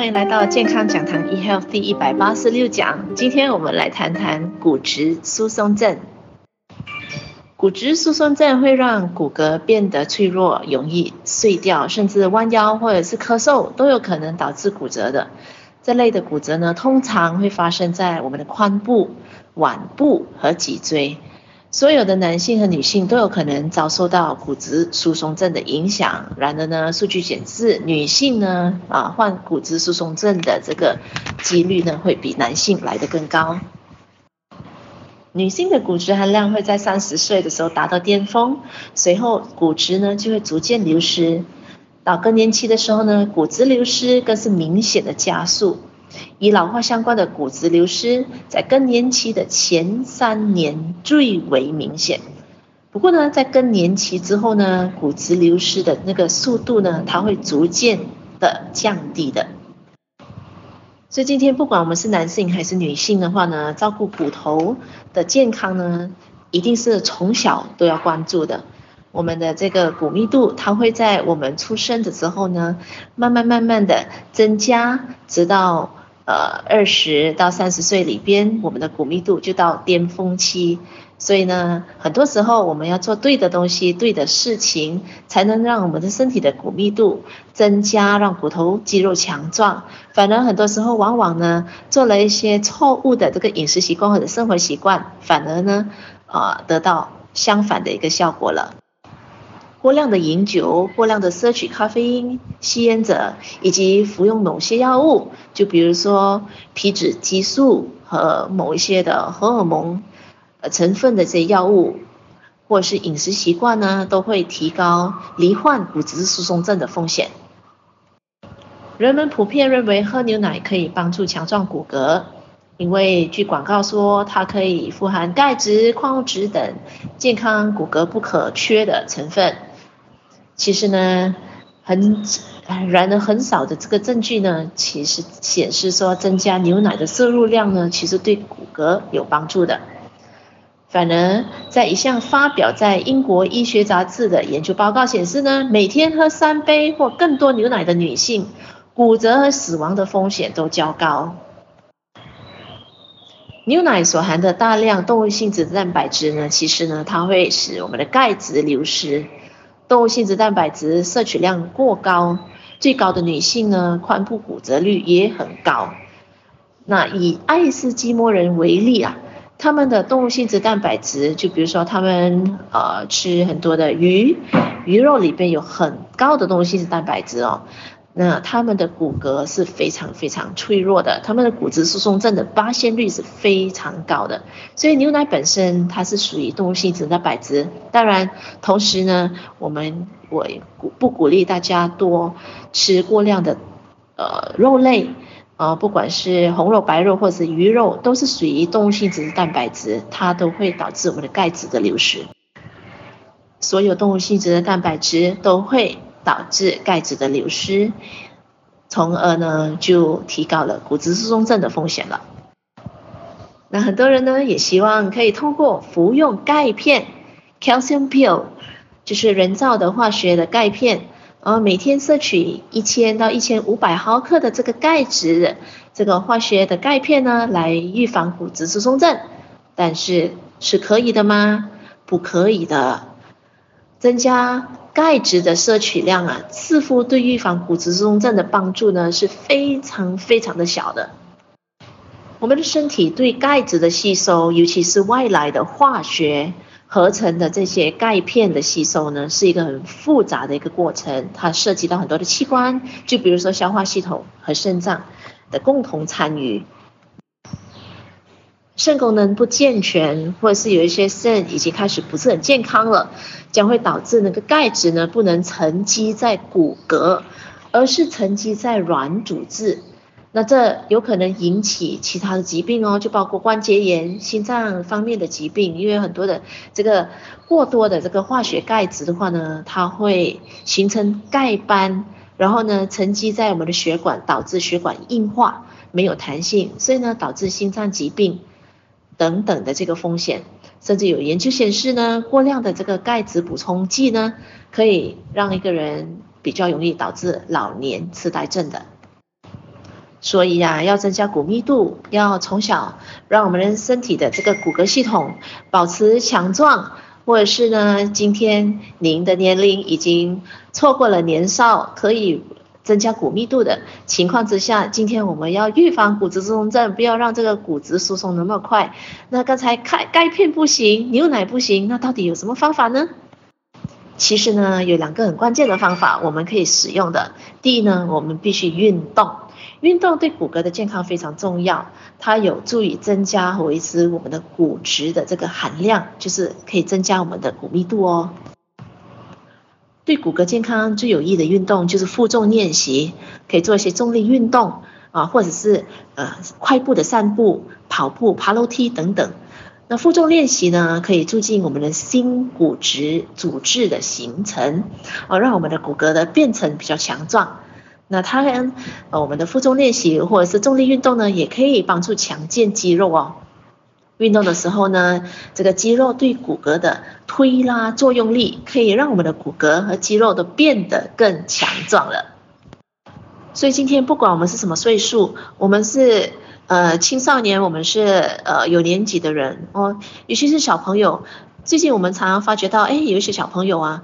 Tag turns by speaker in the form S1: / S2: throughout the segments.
S1: 欢迎来到健康讲堂 eHealth 第一百八十六讲。今天我们来谈谈骨质疏松症。骨质疏松症会让骨骼变得脆弱，容易碎掉，甚至弯腰或者是咳嗽都有可能导致骨折的。这类的骨折呢，通常会发生在我们的髋部、腕部和脊椎。所有的男性和女性都有可能遭受到骨质疏松症的影响。然而呢，数据显示，女性呢啊患骨质疏松症的这个几率呢会比男性来得更高。女性的骨质含量会在三十岁的时候达到巅峰，随后骨质呢就会逐渐流失。到更年期的时候呢，骨质流失更是明显的加速。以老化相关的骨质流失，在更年期的前三年最为明显。不过呢，在更年期之后呢，骨质流失的那个速度呢，它会逐渐的降低的。所以今天不管我们是男性还是女性的话呢，照顾骨头的健康呢，一定是从小都要关注的。我们的这个骨密度，它会在我们出生的时候呢，慢慢慢慢的增加，直到。呃，二十到三十岁里边，我们的骨密度就到巅峰期，所以呢，很多时候我们要做对的东西、对的事情，才能让我们的身体的骨密度增加，让骨头肌肉强壮。反而很多时候，往往呢，做了一些错误的这个饮食习惯或者生活习惯，反而呢，呃，得到相反的一个效果了。过量的饮酒、过量的摄取咖啡因、吸烟者以及服用某些药物，就比如说皮质激素和某一些的荷尔蒙呃成分的这些药物，或者是饮食习惯呢，都会提高罹患骨质疏松症的风险。人们普遍认为喝牛奶可以帮助强壮骨骼，因为据广告说它可以富含钙质、矿物质等健康骨骼不可缺的成分。其实呢，很然而很少的这个证据呢，其实显示说增加牛奶的摄入量呢，其实对骨骼有帮助的。反而在一项发表在英国医学杂志的研究报告显示呢，每天喝三杯或更多牛奶的女性，骨折和死亡的风险都较高。牛奶所含的大量动物性质蛋白质呢，其实呢，它会使我们的钙质流失。动物性质蛋白质摄取量过高，最高的女性呢，髋部骨折率也很高。那以爱斯基摩人为例啊，他们的动物性质蛋白质，就比如说他们呃吃很多的鱼，鱼肉里边有很高的动物性质蛋白质哦。那他们的骨骼是非常非常脆弱的，他们的骨质疏松症的发现率是非常高的。所以牛奶本身它是属于动物性质的蛋白质，当然同时呢，我们我不鼓励大家多吃过量的呃肉类，呃不管是红肉、白肉或者是鱼肉，都是属于动物性质的蛋白质，它都会导致我们的钙质的流失。所有动物性质的蛋白质都会。导致钙质的流失，从而呢就提高了骨质疏松症的风险了。那很多人呢也希望可以通过服用钙片 （calcium pill），就是人造的化学的钙片，然后每天摄取一千到一千五百毫克的这个钙质，这个化学的钙片呢来预防骨质疏松症。但是是可以的吗？不可以的，增加。钙质的摄取量啊，似乎对预防骨质疏松症的帮助呢是非常非常的小的。我们的身体对钙质的吸收，尤其是外来的化学合成的这些钙片的吸收呢，是一个很复杂的一个过程，它涉及到很多的器官，就比如说消化系统和肾脏的共同参与。肾功能不健全，或者是有一些肾已经开始不是很健康了，将会导致那个钙质呢不能沉积在骨骼，而是沉积在软组织。那这有可能引起其他的疾病哦，就包括关节炎、心脏方面的疾病。因为很多的这个过多的这个化学钙质的话呢，它会形成钙斑，然后呢沉积在我们的血管，导致血管硬化没有弹性，所以呢导致心脏疾病。等等的这个风险，甚至有研究显示呢，过量的这个钙质补充剂呢，可以让一个人比较容易导致老年痴呆症的。所以呀，要增加骨密度，要从小让我们的身体的这个骨骼系统保持强壮，或者是呢，今天您的年龄已经错过了年少，可以增加骨密度的情况之下，今天我们要预防骨质疏松症，不要让这个骨质疏松那么快。那刚才钙钙片不行，牛奶不行，那到底有什么方法呢？其实呢，有两个很关键的方法我们可以使用的。第一呢，我们必须运动。运动对骨骼的健康非常重要，它有助于增加和维持我们的骨质的这个含量，就是可以增加我们的骨密度哦。对骨骼健康最有益的运动就是负重练习，可以做一些重力运动啊，或者是呃快步的散步、跑步、爬楼梯等等。那负重练习呢，可以促进我们的新骨质组织的形成，哦，让我们的骨骼的变成比较强壮。那它跟呃我们的负重练习或者是重力运动呢，也可以帮助强健肌肉哦。运动的时候呢，这个肌肉对骨骼的推拉作用力，可以让我们的骨骼和肌肉都变得更强壮了。所以今天不管我们是什么岁数，我们是呃青少年，我们是呃有年纪的人哦，尤其是小朋友。最近我们常常发觉到，哎，有一些小朋友啊。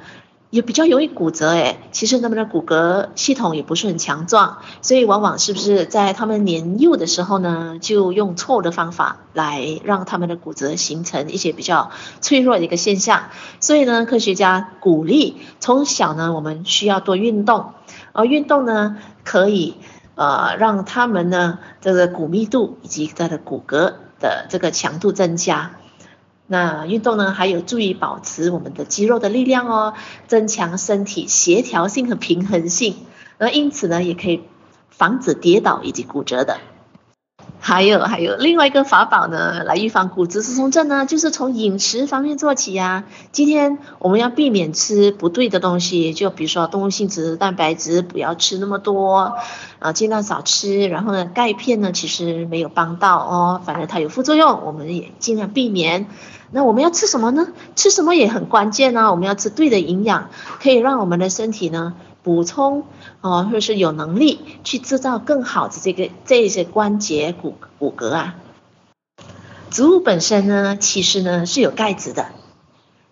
S1: 也比较容易骨折诶，其实他们的骨骼系统也不是很强壮，所以往往是不是在他们年幼的时候呢，就用错误的方法来让他们的骨折形成一些比较脆弱的一个现象。所以呢，科学家鼓励从小呢，我们需要多运动，而运动呢，可以呃让他们呢这个骨密度以及他的骨骼的这个强度增加。那运动呢，还有助于保持我们的肌肉的力量哦，增强身体协调性和平衡性，那因此呢，也可以防止跌倒以及骨折的。还有还有另外一个法宝呢，来预防骨质疏松症呢，就是从饮食方面做起呀。今天我们要避免吃不对的东西，就比如说动物性质蛋白质不要吃那么多，啊，尽量少吃。然后呢，钙片呢其实没有帮到哦，反正它有副作用，我们也尽量避免。那我们要吃什么呢？吃什么也很关键呢，我们要吃对的营养，可以让我们的身体呢补充哦，或者是有能力去制造更好的这个这些关节骨骨骼啊。植物本身呢，其实呢是有钙质的。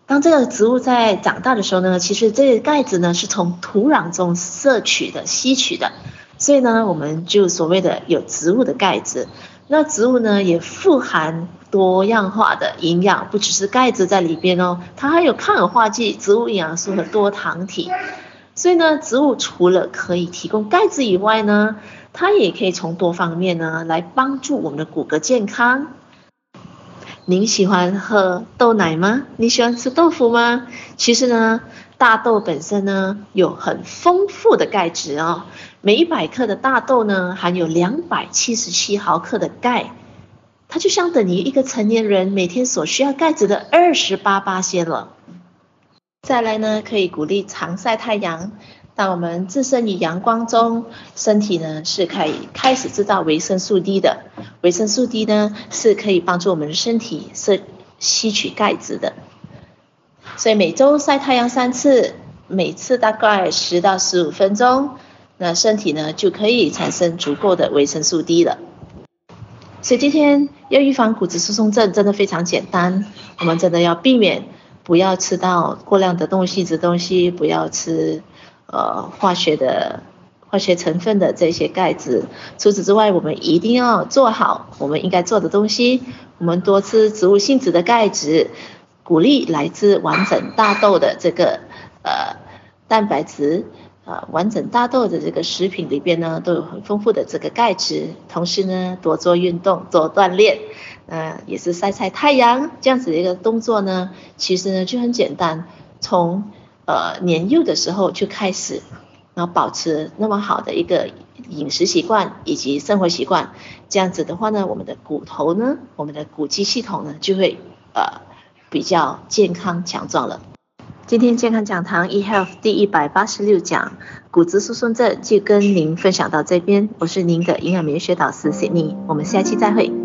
S1: 当这个植物在长大的时候呢，其实这个钙质呢是从土壤中摄取的、吸取的，所以呢，我们就所谓的有植物的钙质。那植物呢也富含多样化的营养，不只是钙质在里边哦，它还有抗氧化剂、植物营养素和多糖体。所以呢，植物除了可以提供钙质以外呢，它也可以从多方面呢来帮助我们的骨骼健康。您喜欢喝豆奶吗？你喜欢吃豆腐吗？其实呢，大豆本身呢有很丰富的钙质哦。每一百克的大豆呢，含有两百七十七毫克的钙，它就相等于一个成年人每天所需要钙质的二十八八仙了。再来呢，可以鼓励常晒太阳。当我们置身于阳光中，身体呢是可以开始制造维生素 D 的。维生素 D 呢是可以帮助我们身体摄吸取钙质的。所以每周晒太阳三次，每次大概十到十五分钟。那身体呢就可以产生足够的维生素 D 了。所以今天要预防骨质疏松症真的非常简单，我们真的要避免不要吃到过量的动物性质东西，不要吃呃化学的化学成分的这些钙质。除此之外，我们一定要做好我们应该做的东西，我们多吃植物性质的钙质，鼓励来自完整大豆的这个呃蛋白质。啊，完整大豆的这个食品里边呢，都有很丰富的这个钙质。同时呢，多做运动，多锻炼，呃，也是晒晒太阳，这样子的一个动作呢，其实呢就很简单。从呃年幼的时候就开始，然后保持那么好的一个饮食习惯以及生活习惯，这样子的话呢，我们的骨头呢，我们的骨肌系统呢，就会呃比较健康强壮了。今天健康讲堂 eHealth 第一百八十六讲骨质疏松症就跟您分享到这边，我是您的营养美学导师 Sydney，我们下期再会。